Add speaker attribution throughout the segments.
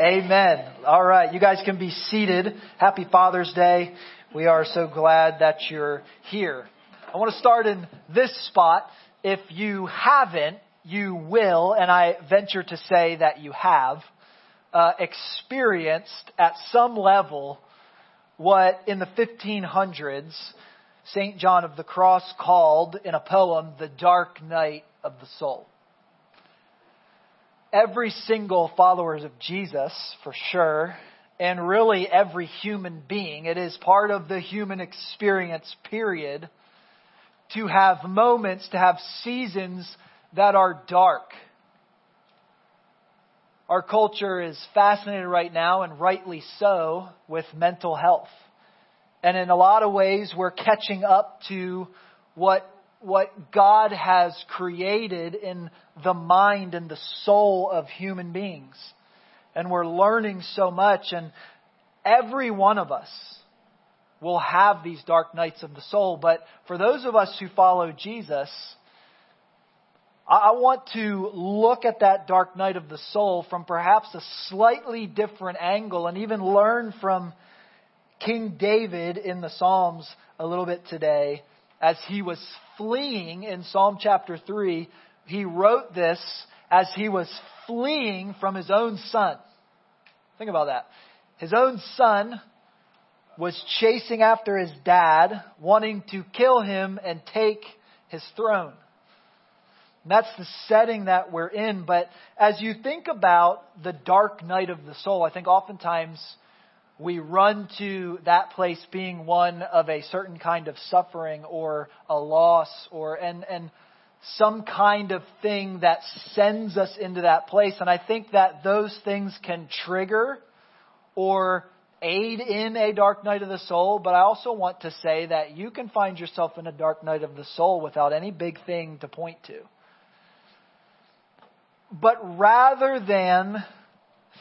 Speaker 1: Amen. All right, you guys can be seated. Happy Father's Day. We are so glad that you're here. I want to start in this spot. If you haven't, you will, and I venture to say that you have, uh, experienced at some level what in the 1500s St. John of the Cross called in a poem the dark night of the soul every single followers of Jesus, for sure, and really every human being, it is part of the human experience, period, to have moments, to have seasons that are dark. Our culture is fascinated right now, and rightly so, with mental health. And in a lot of ways, we're catching up to what what God has created in the mind and the soul of human beings. And we're learning so much, and every one of us will have these dark nights of the soul. But for those of us who follow Jesus, I want to look at that dark night of the soul from perhaps a slightly different angle and even learn from King David in the Psalms a little bit today as he was fleeing in Psalm chapter 3, he wrote this as he was fleeing from his own son. Think about that. His own son was chasing after his dad, wanting to kill him and take his throne. And that's the setting that we're in. But as you think about the dark night of the soul, I think oftentimes we run to that place being one of a certain kind of suffering or a loss or and and some kind of thing that sends us into that place and I think that those things can trigger or aid in a dark night of the soul, but I also want to say that you can find yourself in a dark night of the soul without any big thing to point to. But rather than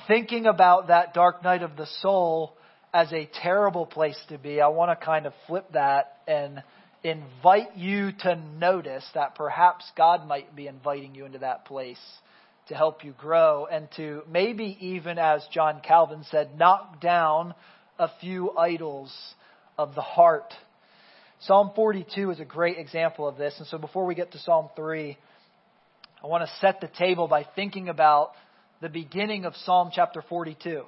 Speaker 1: thinking about that dark night of the soul as a terrible place to be, I want to kind of flip that and invite you to notice that perhaps God might be inviting you into that place to help you grow and to maybe even, as John Calvin said, knock down a few idols of the heart. Psalm 42 is a great example of this. And so before we get to Psalm 3, I want to set the table by thinking about the beginning of Psalm chapter 42.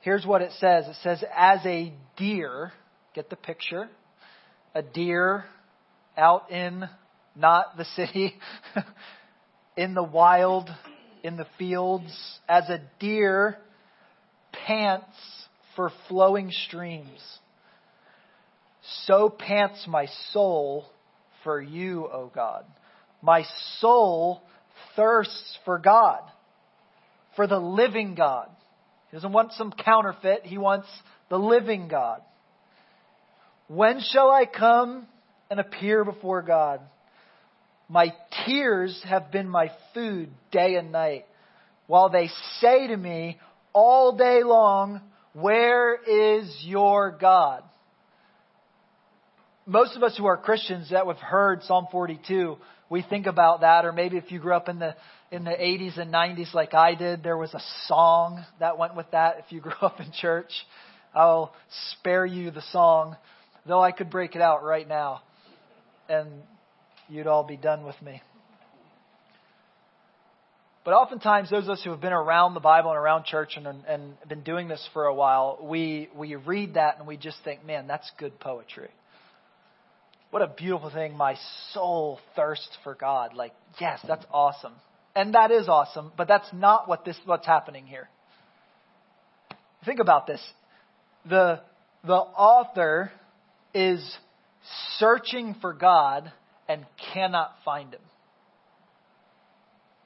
Speaker 1: Here's what it says it says, as a deer, get the picture, a deer out in not the city, in the wild, in the fields, as a deer pants for flowing streams. So pants my soul for you, O God. My soul thirsts for God for the living God. He doesn't want some counterfeit. He wants the living God. When shall I come and appear before God? My tears have been my food day and night, while they say to me all day long, Where is your God? Most of us who are Christians that have heard Psalm 42, we think about that, or maybe if you grew up in the in the 80s and 90s like I did, there was a song that went with that. If you grew up in church, I'll spare you the song, though I could break it out right now and you'd all be done with me. But oftentimes, those of us who have been around the Bible and around church and, and been doing this for a while, we, we read that and we just think, man, that's good poetry. What a beautiful thing. My soul thirsts for God. Like, yes, that's awesome. And that is awesome, but that's not what this what's happening here. Think about this. The the author is searching for God and cannot find him.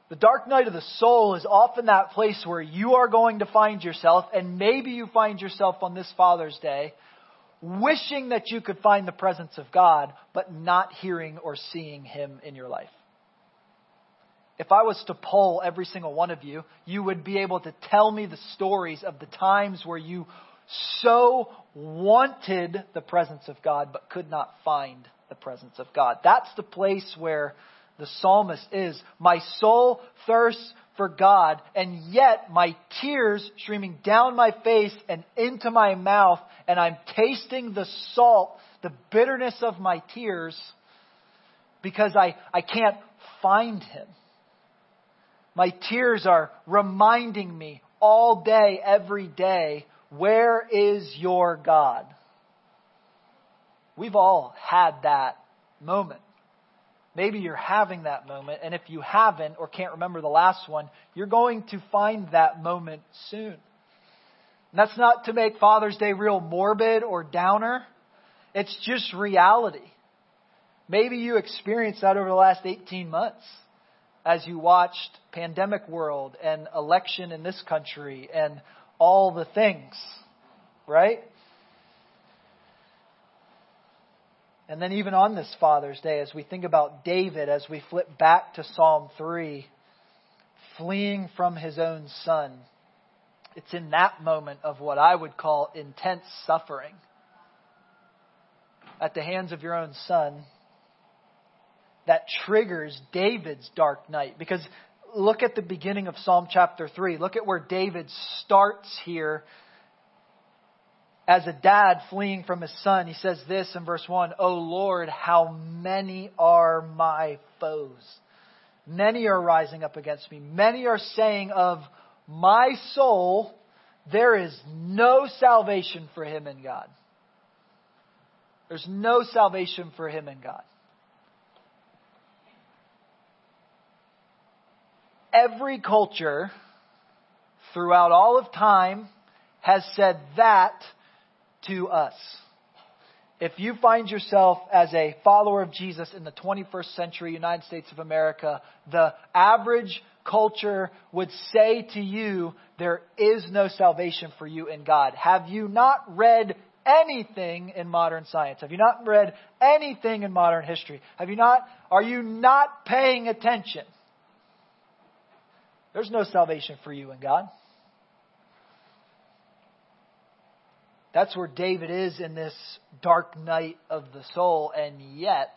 Speaker 1: The dark night of the soul is often that place where you are going to find yourself, and maybe you find yourself on this Father's Day wishing that you could find the presence of God, but not hearing or seeing Him in your life. If I was to poll every single one of you, you would be able to tell me the stories of the times where you so wanted the presence of God but could not find the presence of God. That's the place where the psalmist is. My soul thirsts for God, and yet my tears streaming down my face and into my mouth, and I'm tasting the salt, the bitterness of my tears, because I, I can't find him. My tears are reminding me all day, every day, where is your God? We've all had that moment. Maybe you're having that moment, and if you haven't or can't remember the last one, you're going to find that moment soon. And that's not to make Father's Day real morbid or downer. It's just reality. Maybe you experienced that over the last 18 months as you watched pandemic world and election in this country and all the things, right? And then, even on this Father's Day, as we think about David, as we flip back to Psalm 3, fleeing from his own son, it's in that moment of what I would call intense suffering at the hands of your own son that triggers David's dark night. Because look at the beginning of Psalm chapter 3. Look at where David starts here as a dad fleeing from his son, he says this in verse 1 O Lord, how many are my foes? Many are rising up against me. Many are saying of my soul, there is no salvation for him in God. There's no salvation for him in God. Every culture throughout all of time has said that to us. If you find yourself as a follower of Jesus in the 21st century United States of America, the average culture would say to you, there is no salvation for you in God. Have you not read anything in modern science? Have you not read anything in modern history? Have you not, are you not paying attention? There's no salvation for you in God. That's where David is in this dark night of the soul, and yet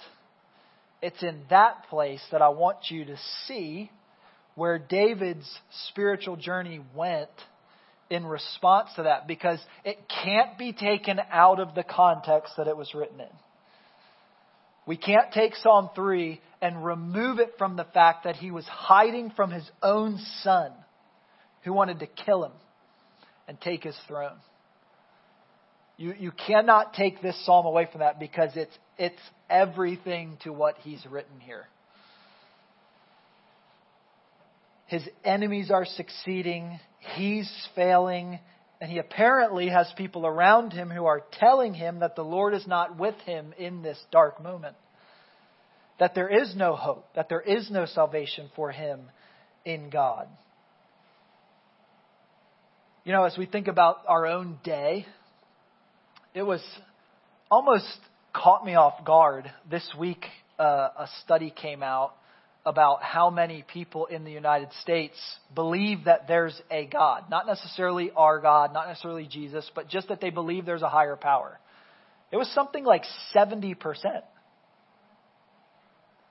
Speaker 1: it's in that place that I want you to see where David's spiritual journey went in response to that because it can't be taken out of the context that it was written in. We can't take Psalm 3 and remove it from the fact that he was hiding from his own son who wanted to kill him and take his throne. You, you cannot take this psalm away from that because it's, it's everything to what he's written here. His enemies are succeeding, he's failing, and he apparently has people around him who are telling him that the Lord is not with him in this dark moment. That there is no hope, that there is no salvation for him in God. You know, as we think about our own day, it was almost caught me off guard. This week, uh, a study came out about how many people in the United States believe that there's a God. Not necessarily our God, not necessarily Jesus, but just that they believe there's a higher power. It was something like 70%.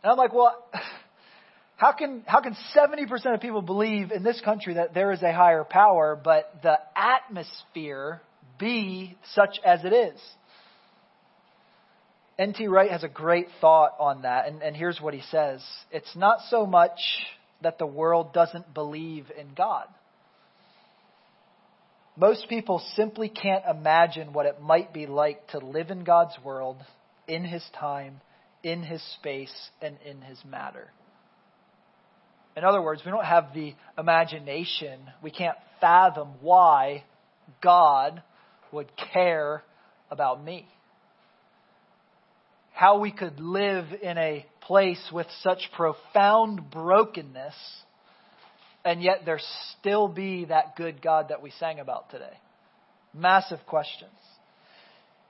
Speaker 1: And I'm like, well, how can, how can 70% of people believe in this country that there is a higher power, but the atmosphere be such as it is. N.T. Wright has a great thought on that, and, and here's what he says It's not so much that the world doesn't believe in God. Most people simply can't imagine what it might be like to live in God's world, in His time, in His space, and in His matter. In other words, we don't have the imagination, we can't fathom why God would care about me. How we could live in a place with such profound brokenness and yet there still be that good God that we sang about today. Massive questions.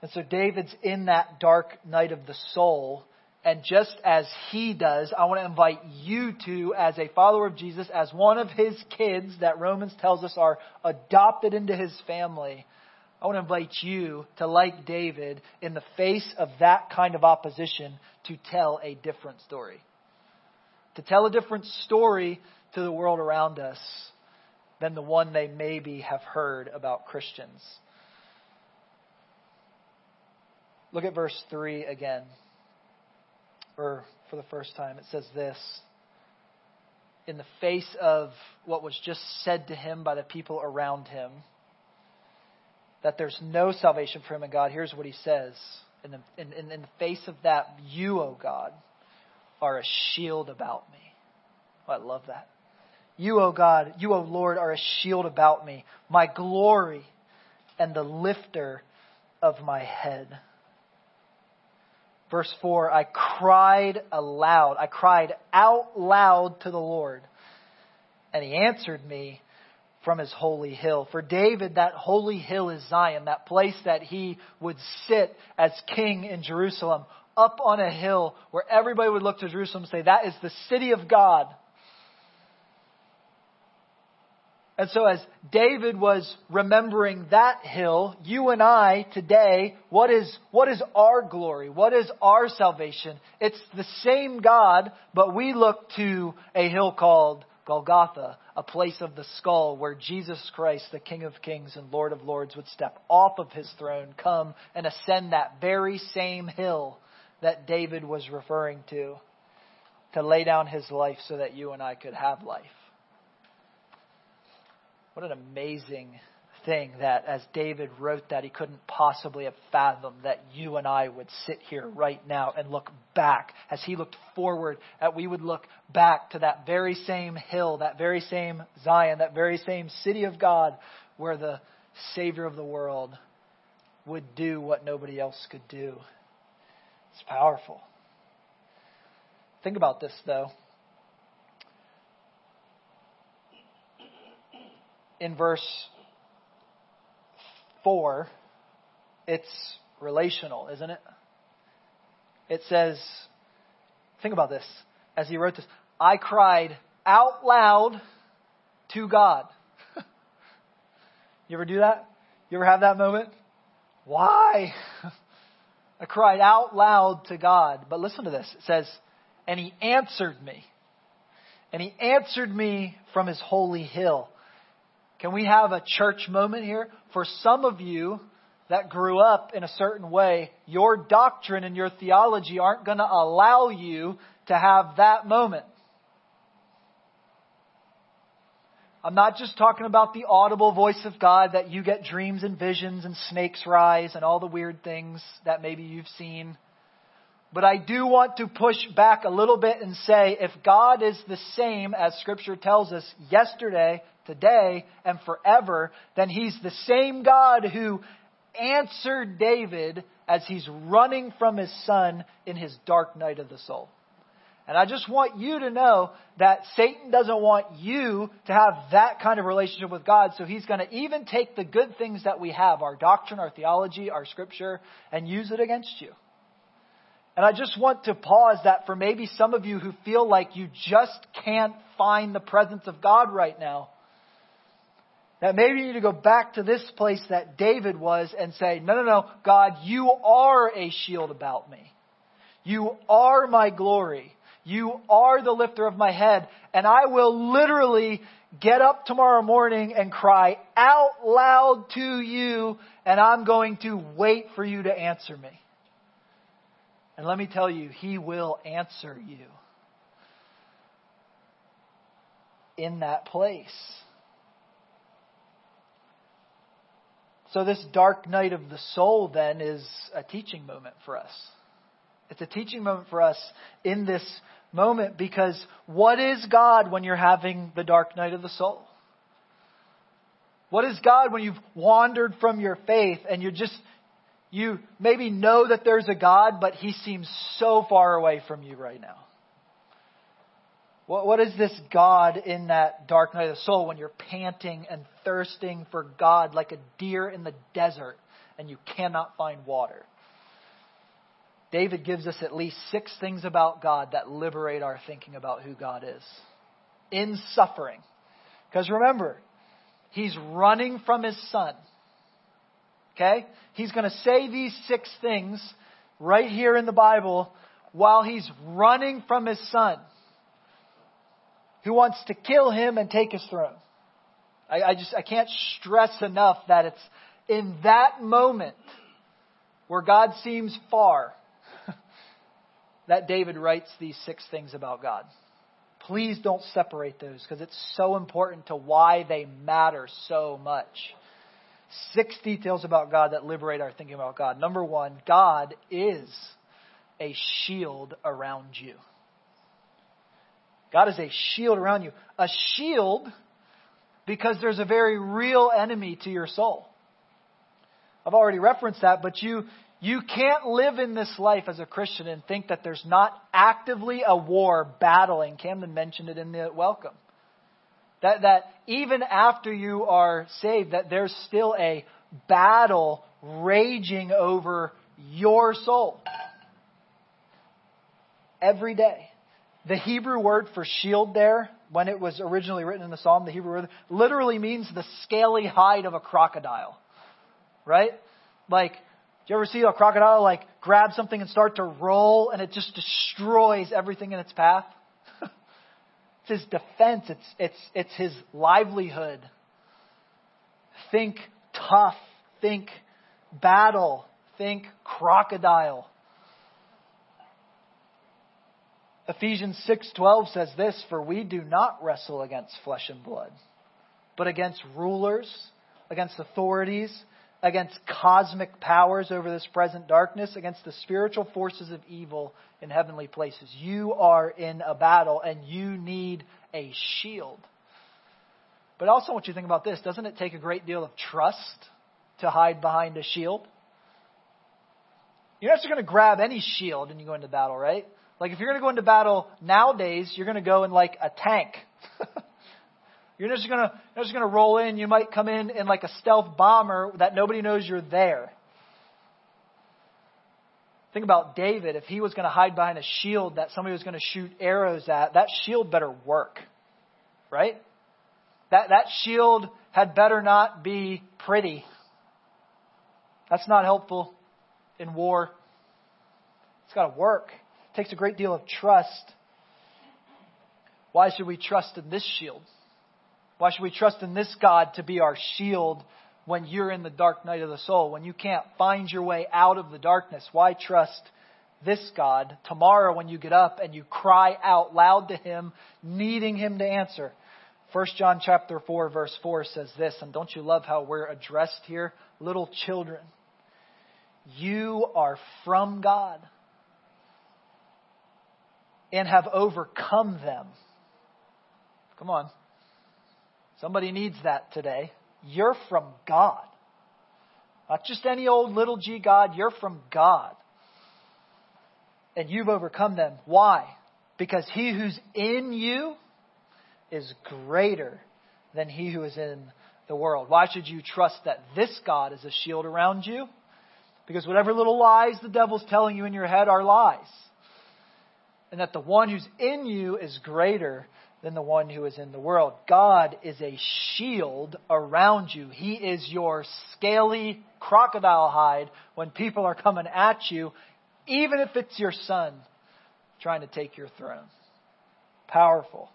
Speaker 1: And so David's in that dark night of the soul. And just as he does, I want to invite you to, as a follower of Jesus, as one of his kids that Romans tells us are adopted into his family, I want to invite you to, like David, in the face of that kind of opposition, to tell a different story. To tell a different story to the world around us than the one they maybe have heard about Christians. Look at verse 3 again. Or for the first time, it says this. In the face of what was just said to him by the people around him, that there's no salvation for him in God, here's what he says. In the, in, in, in the face of that, you, O God, are a shield about me. Oh, I love that. You, O God, you, O Lord, are a shield about me, my glory and the lifter of my head. Verse 4 I cried aloud. I cried out loud to the Lord, and he answered me from his holy hill. For David, that holy hill is Zion, that place that he would sit as king in Jerusalem, up on a hill where everybody would look to Jerusalem and say, That is the city of God. And so, as David was remembering that hill, you and I today, what is, what is our glory? What is our salvation? It's the same God, but we look to a hill called Golgotha, a place of the skull where Jesus Christ, the King of Kings and Lord of Lords, would step off of his throne, come and ascend that very same hill that David was referring to, to lay down his life so that you and I could have life. What an amazing thing that as David wrote that, he couldn't possibly have fathomed that you and I would sit here right now and look back. As he looked forward, that we would look back to that very same hill, that very same Zion, that very same city of God where the Savior of the world would do what nobody else could do. It's powerful. Think about this, though. In verse 4, it's relational, isn't it? It says, think about this. As he wrote this, I cried out loud to God. you ever do that? You ever have that moment? Why? I cried out loud to God. But listen to this. It says, and he answered me. And he answered me from his holy hill. Can we have a church moment here? For some of you that grew up in a certain way, your doctrine and your theology aren't going to allow you to have that moment. I'm not just talking about the audible voice of God that you get dreams and visions and snakes rise and all the weird things that maybe you've seen. But I do want to push back a little bit and say if God is the same as Scripture tells us yesterday, today, and forever, then He's the same God who answered David as he's running from his son in his dark night of the soul. And I just want you to know that Satan doesn't want you to have that kind of relationship with God, so he's going to even take the good things that we have, our doctrine, our theology, our scripture, and use it against you. And I just want to pause that for maybe some of you who feel like you just can't find the presence of God right now. That maybe you need to go back to this place that David was and say, no, no, no, God, you are a shield about me. You are my glory. You are the lifter of my head. And I will literally get up tomorrow morning and cry out loud to you, and I'm going to wait for you to answer me. And let me tell you, He will answer you in that place. So, this dark night of the soul then is a teaching moment for us. It's a teaching moment for us in this moment because what is God when you're having the dark night of the soul? What is God when you've wandered from your faith and you're just, you maybe know that there's a God, but he seems so far away from you right now? What, what is this God in that dark night of the soul when you're panting and thirsting for God like a deer in the desert and you cannot find water? David gives us at least six things about God that liberate our thinking about who God is in suffering. Because remember, he's running from his son. Okay? He's going to say these six things right here in the Bible while he's running from his son who wants to kill him and take his throne. I, I just I can't stress enough that it's in that moment where God seems far that David writes these six things about God. Please don't separate those because it's so important to why they matter so much. Six details about God that liberate our thinking about God. Number one, God is a shield around you. God is a shield around you. A shield because there's a very real enemy to your soul. I've already referenced that, but you, you can't live in this life as a Christian and think that there's not actively a war battling. Camden mentioned it in the welcome. That, that even after you are saved, that there's still a battle raging over your soul. Every day. The Hebrew word for shield there, when it was originally written in the Psalm, the Hebrew word literally means the scaly hide of a crocodile. Right? Like, do you ever see a crocodile like grab something and start to roll and it just destroys everything in its path? It's his defense, it's, it's, it's his livelihood. Think tough, think battle, think crocodile. Ephesians 6:12 says this, "For we do not wrestle against flesh and blood, but against rulers, against authorities, against cosmic powers over this present darkness, against the spiritual forces of evil in heavenly places." You are in a battle and you need a shield. But I also want you to think about this, doesn't it take a great deal of trust to hide behind a shield? You're not just going to grab any shield and you go into battle, right? Like if you're going to go into battle nowadays, you're going to go in like a tank. you're just to you're just to roll in. You might come in in like a stealth bomber that nobody knows you're there. Think about David. If he was going to hide behind a shield that somebody was going to shoot arrows at, that shield better work, right? That that shield had better not be pretty. That's not helpful in war. It's got to work It takes a great deal of trust. Why should we trust in this shield? Why should we trust in this God to be our shield when you're in the dark night of the soul, when you can't find your way out of the darkness? Why trust this God tomorrow when you get up and you cry out loud to him, needing him to answer? 1 John chapter 4 verse 4 says this, and don't you love how we're addressed here? Little children, you are from God and have overcome them. Come on. Somebody needs that today. You're from God. Not just any old little g God, you're from God. And you've overcome them. Why? Because he who's in you is greater than he who is in the world. Why should you trust that this God is a shield around you? Because whatever little lies the devil's telling you in your head are lies and that the one who's in you is greater than the one who is in the world. God is a shield around you. He is your scaly crocodile hide when people are coming at you, even if it's your son trying to take your throne. Powerful.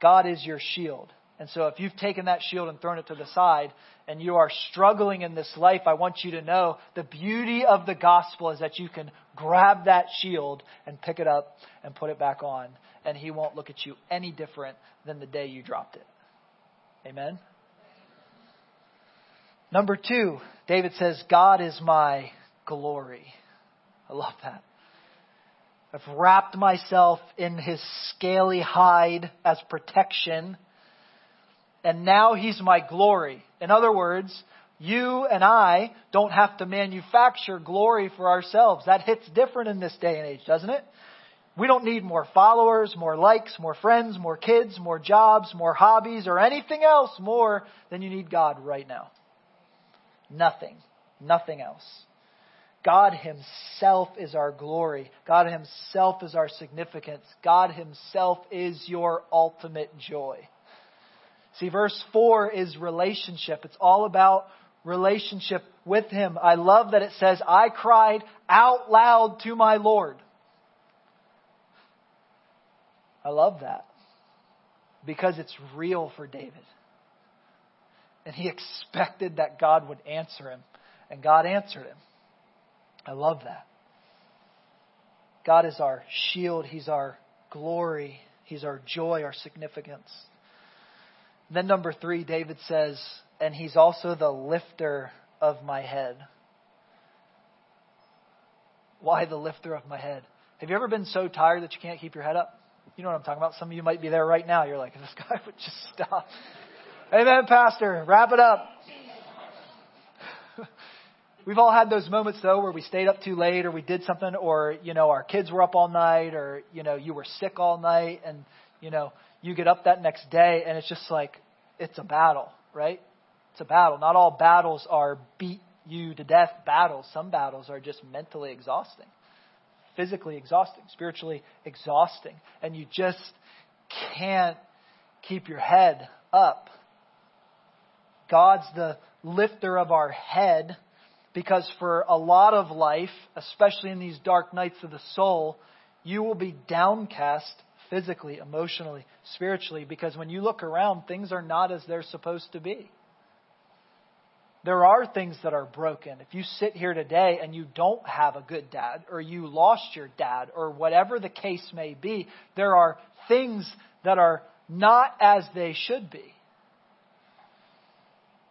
Speaker 1: God is your shield. And so if you've taken that shield and thrown it to the side and you are struggling in this life, I want you to know the beauty of the gospel is that you can grab that shield and pick it up and put it back on, and he won't look at you any different than the day you dropped it. Amen? Number two, David says, God is my glory. I love that. I've wrapped myself in his scaly hide as protection and now he's my glory. In other words, you and I don't have to manufacture glory for ourselves. That hits different in this day and age, doesn't it? We don't need more followers, more likes, more friends, more kids, more jobs, more hobbies, or anything else more than you need God right now. Nothing. Nothing else. God Himself is our glory. God Himself is our significance. God Himself is your ultimate joy. See, verse 4 is relationship. It's all about relationship with Him. I love that it says, I cried out loud to my Lord. I love that. because it's real for David. And he expected that God would answer him, and God answered him. I love that. God is our shield, He's our glory, He's our joy, our significance. Then, number three, David says, and He's also the lifter of my head. Why the lifter of my head? Have you ever been so tired that you can't keep your head up? You know what I'm talking about. Some of you might be there right now. You're like, this guy would just stop. Amen, Pastor. Wrap it up. We've all had those moments though where we stayed up too late or we did something or, you know, our kids were up all night or, you know, you were sick all night and, you know, you get up that next day and it's just like, it's a battle, right? It's a battle. Not all battles are beat you to death battles. Some battles are just mentally exhausting, physically exhausting, spiritually exhausting. And you just can't keep your head up. God's the lifter of our head because for a lot of life, especially in these dark nights of the soul, you will be downcast physically, emotionally, spiritually, because when you look around, things are not as they're supposed to be. There are things that are broken. If you sit here today and you don't have a good dad, or you lost your dad, or whatever the case may be, there are things that are not as they should be.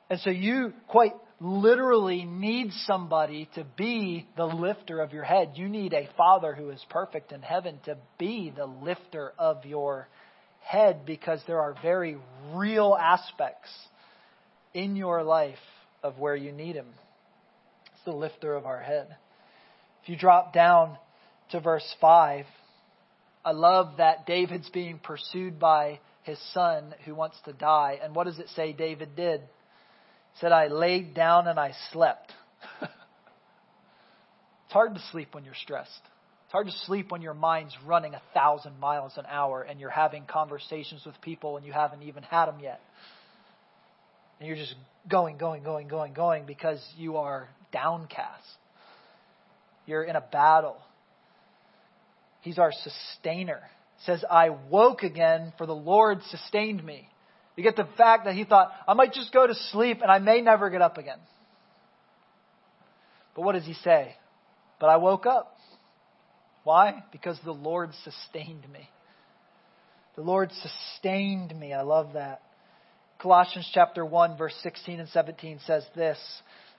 Speaker 1: And so you quite literally need somebody to be the lifter of your head. You need a Father who is perfect in heaven to be the lifter of your head because there are very real aspects in your life of where you need Him. It's the lifter of our head. If you drop down to verse 5, I love that David's being pursued by his son who wants to die. And what does it say David did? said, I laid down and I slept. it's hard to sleep when you're stressed. It's hard to sleep when your mind's running a thousand miles an hour and you're having conversations with people and you haven't even had them yet. And you're just going, going, going, going, going because you are downcast. You're in a battle. He's our sustainer. It says, I woke again, for the Lord sustained me. You get the fact that he thought, I might just go to sleep and I may never get up again. But what does he say? But I woke up. Why? Because the Lord sustained me. The Lord sustained me. I love that. Colossians chapter 1 verse 16 and 17 says this,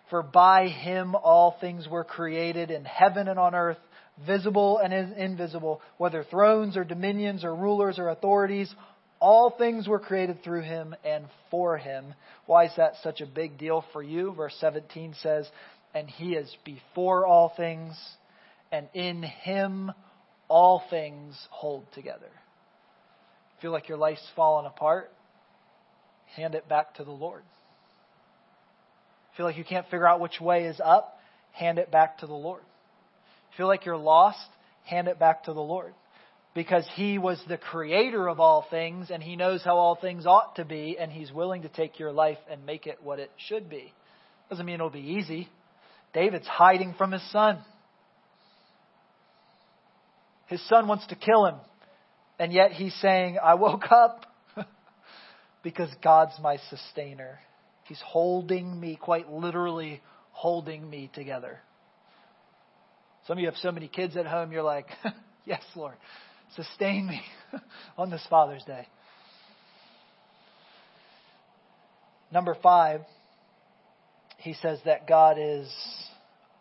Speaker 1: For by him all things were created in heaven and on earth, visible and invisible, whether thrones or dominions or rulers or authorities, all things were created through him and for him. Why is that such a big deal for you? Verse 17 says, And he is before all things, and in him all things hold together. Feel like your life's fallen apart? Hand it back to the Lord. Feel like you can't figure out which way is up? Hand it back to the Lord. Feel like you're lost? Hand it back to the Lord because he was the creator of all things and he knows how all things ought to be and he's willing to take your life and make it what it should be. Doesn't mean it'll be easy. David's hiding from his son. His son wants to kill him. And yet he's saying, I woke up because God's my sustainer. He's holding me, quite literally holding me together. Some of you have so many kids at home, you're like, yes, Lord. Sustain me on this Father's Day. Number five, he says that God is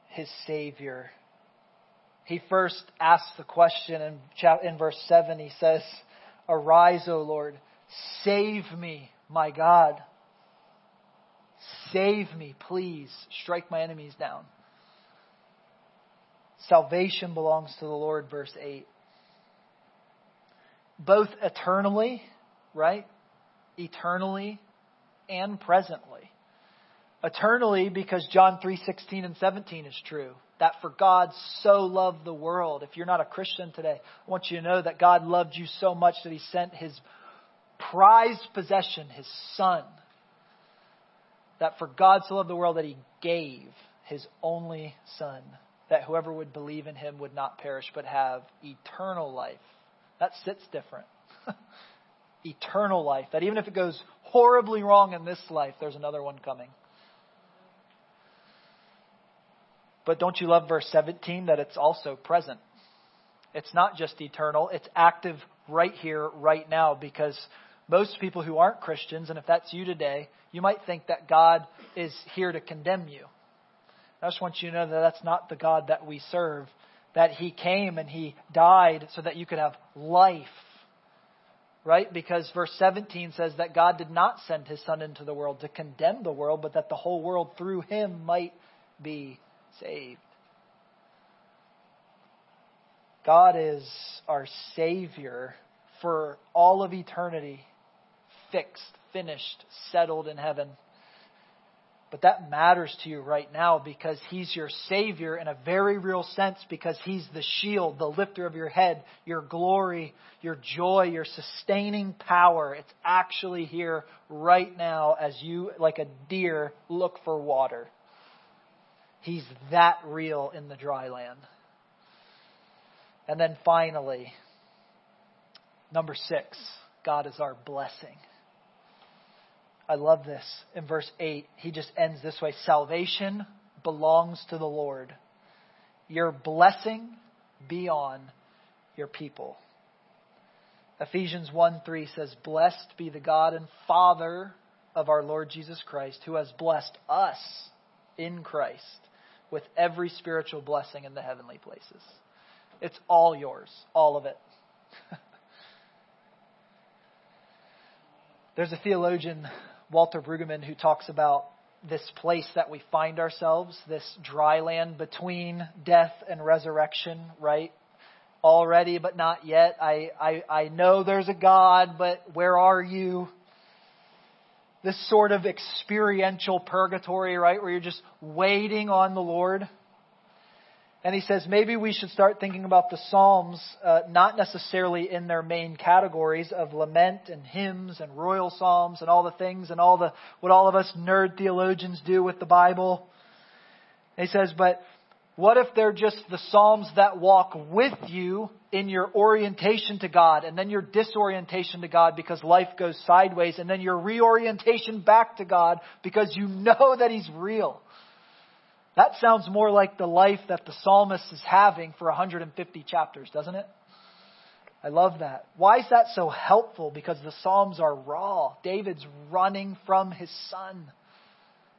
Speaker 1: his Savior. He first asks the question in, in verse 7. He says, Arise, O Lord, save me, my God. Save me, please. Strike my enemies down. Salvation belongs to the Lord, verse 8 both eternally, right? Eternally and presently. Eternally because John 3:16 and 17 is true. That for God so loved the world. If you're not a Christian today, I want you to know that God loved you so much that he sent his prized possession, his son. That for God so loved the world that he gave his only son, that whoever would believe in him would not perish but have eternal life. That sits different. eternal life. That even if it goes horribly wrong in this life, there's another one coming. But don't you love verse 17 that it's also present? It's not just eternal, it's active right here, right now, because most people who aren't Christians, and if that's you today, you might think that God is here to condemn you. I just want you to know that that's not the God that we serve, that He came and He died so that you could have life. Right? Because verse 17 says that God did not send His Son into the world to condemn the world, but that the whole world through Him might be saved. God is our Savior for all of eternity, fixed, finished, settled in heaven. But that matters to you right now because He's your Savior in a very real sense because He's the shield, the lifter of your head, your glory, your joy, your sustaining power. It's actually here right now as you, like a deer, look for water. He's that real in the dry land. And then finally, number six, God is our blessing. I love this. In verse 8, he just ends this way Salvation belongs to the Lord. Your blessing be on your people. Ephesians 1 3 says, Blessed be the God and Father of our Lord Jesus Christ, who has blessed us in Christ with every spiritual blessing in the heavenly places. It's all yours, all of it. There's a theologian, Walter Brueggemann, who talks about this place that we find ourselves, this dry land between death and resurrection, right? Already, but not yet. I, I, I know there's a God, but where are you? this sort of experiential purgatory, right, where you're just waiting on the Lord. And he says maybe we should start thinking about the Psalms uh, not necessarily in their main categories of lament and hymns and royal psalms and all the things and all the what all of us nerd theologians do with the Bible. he says, but what if they're just the Psalms that walk with you in your orientation to God and then your disorientation to God because life goes sideways and then your reorientation back to God because you know that He's real? That sounds more like the life that the psalmist is having for 150 chapters, doesn't it? I love that. Why is that so helpful? Because the Psalms are raw. David's running from his son.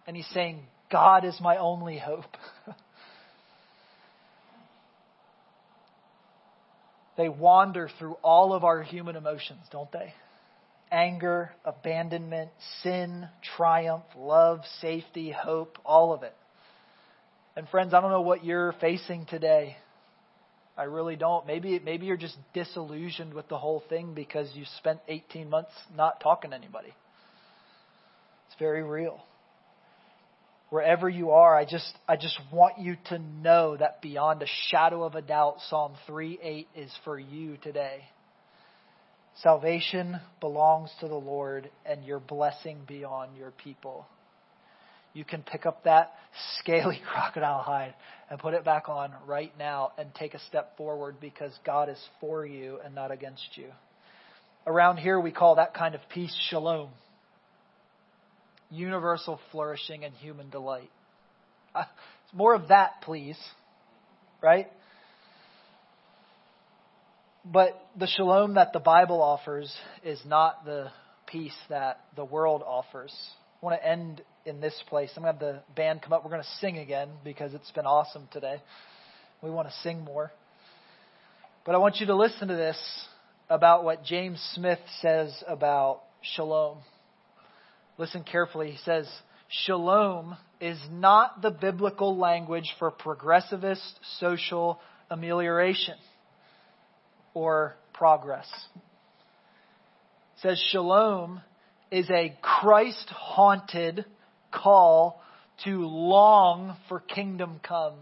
Speaker 1: And he's saying, God is my only hope. They wander through all of our human emotions, don't they? Anger, abandonment, sin, triumph, love, safety, hope, all of it. And friends, I don't know what you're facing today. I really don't. Maybe maybe you're just disillusioned with the whole thing because you spent 18 months not talking to anybody. It's very real wherever you are, I just, I just want you to know that beyond a shadow of a doubt, Psalm 3 8 is for you today. Salvation belongs to the Lord, and your blessing be on your people. You can pick up that scaly crocodile hide and put it back on right now and take a step forward because God is for you and not against you. Around here, we call that kind of peace shalom universal flourishing and human delight. Uh, more of that, please. Right? But the shalom that the Bible offers is not the peace that the world offers. I want to end in this place. I'm going to have the band come up. We're going to sing again because it's been awesome today. We want to sing more. But I want you to listen to this about what James Smith says about shalom. Listen carefully. He says, Shalom is not the biblical language for progressivist social amelioration or progress. It says Shalom is a Christ haunted call to long for kingdom come.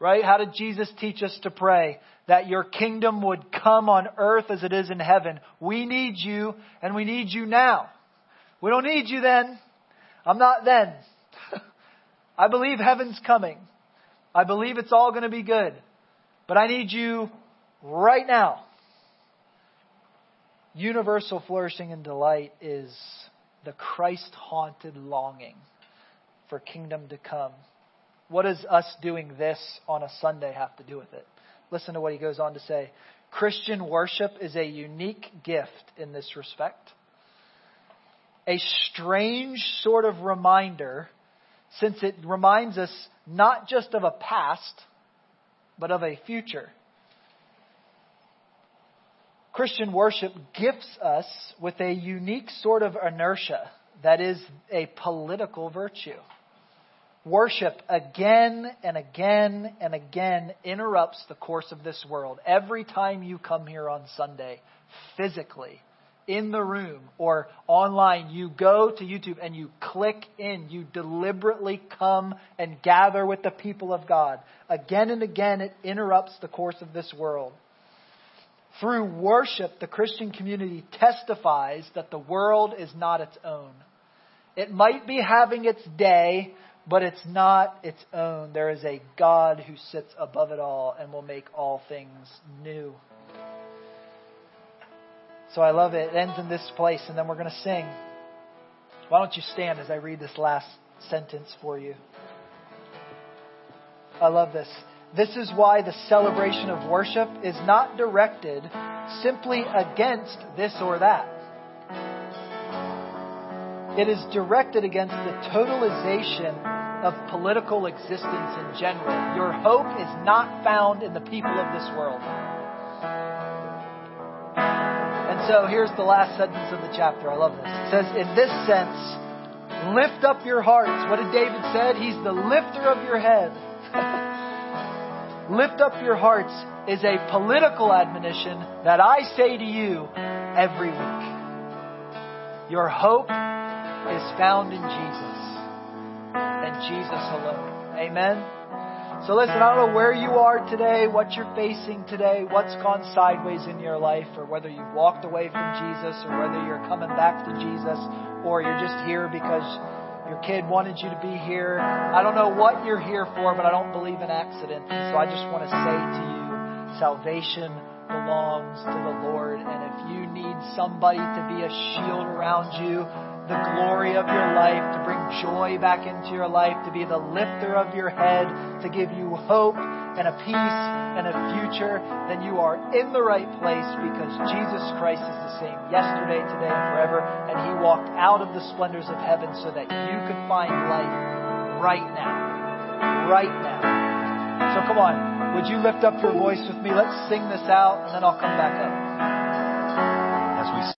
Speaker 1: Right? How did Jesus teach us to pray? That your kingdom would come on earth as it is in heaven. We need you, and we need you now. We don't need you then. I'm not then. I believe heaven's coming. I believe it's all going to be good. But I need you right now. Universal flourishing and delight is the Christ haunted longing for kingdom to come. What does us doing this on a Sunday have to do with it? Listen to what he goes on to say. Christian worship is a unique gift in this respect. A strange sort of reminder, since it reminds us not just of a past, but of a future. Christian worship gifts us with a unique sort of inertia that is a political virtue. Worship again and again and again interrupts the course of this world. Every time you come here on Sunday, physically, in the room or online, you go to YouTube and you click in. You deliberately come and gather with the people of God. Again and again, it interrupts the course of this world. Through worship, the Christian community testifies that the world is not its own. It might be having its day, but it's not its own. There is a God who sits above it all and will make all things new. So I love it. It ends in this place, and then we're going to sing. Why don't you stand as I read this last sentence for you? I love this. This is why the celebration of worship is not directed simply against this or that. It is directed against the totalization of political existence in general. Your hope is not found in the people of this world. And so here's the last sentence of the chapter. I love this. It says, In this sense, lift up your hearts. What did David said? He's the lifter of your head. lift up your hearts is a political admonition that I say to you every week. Your hope is found in Jesus and Jesus alone. Amen. So listen, I don't know where you are today, what you're facing today, what's gone sideways in your life, or whether you've walked away from Jesus, or whether you're coming back to Jesus, or you're just here because your kid wanted you to be here. I don't know what you're here for, but I don't believe in accidents. And so I just want to say to you, salvation belongs to the Lord. And if you need somebody to be a shield around you, the glory of your life, to bring joy back into your life, to be the lifter of your head, to give you hope and a peace and a future, then you are in the right place because Jesus Christ is the same yesterday, today, and forever. And He walked out of the splendors of heaven so that you could find life right now. Right now. So come on. Would you lift up your voice with me? Let's sing this out and then I'll come back up. As we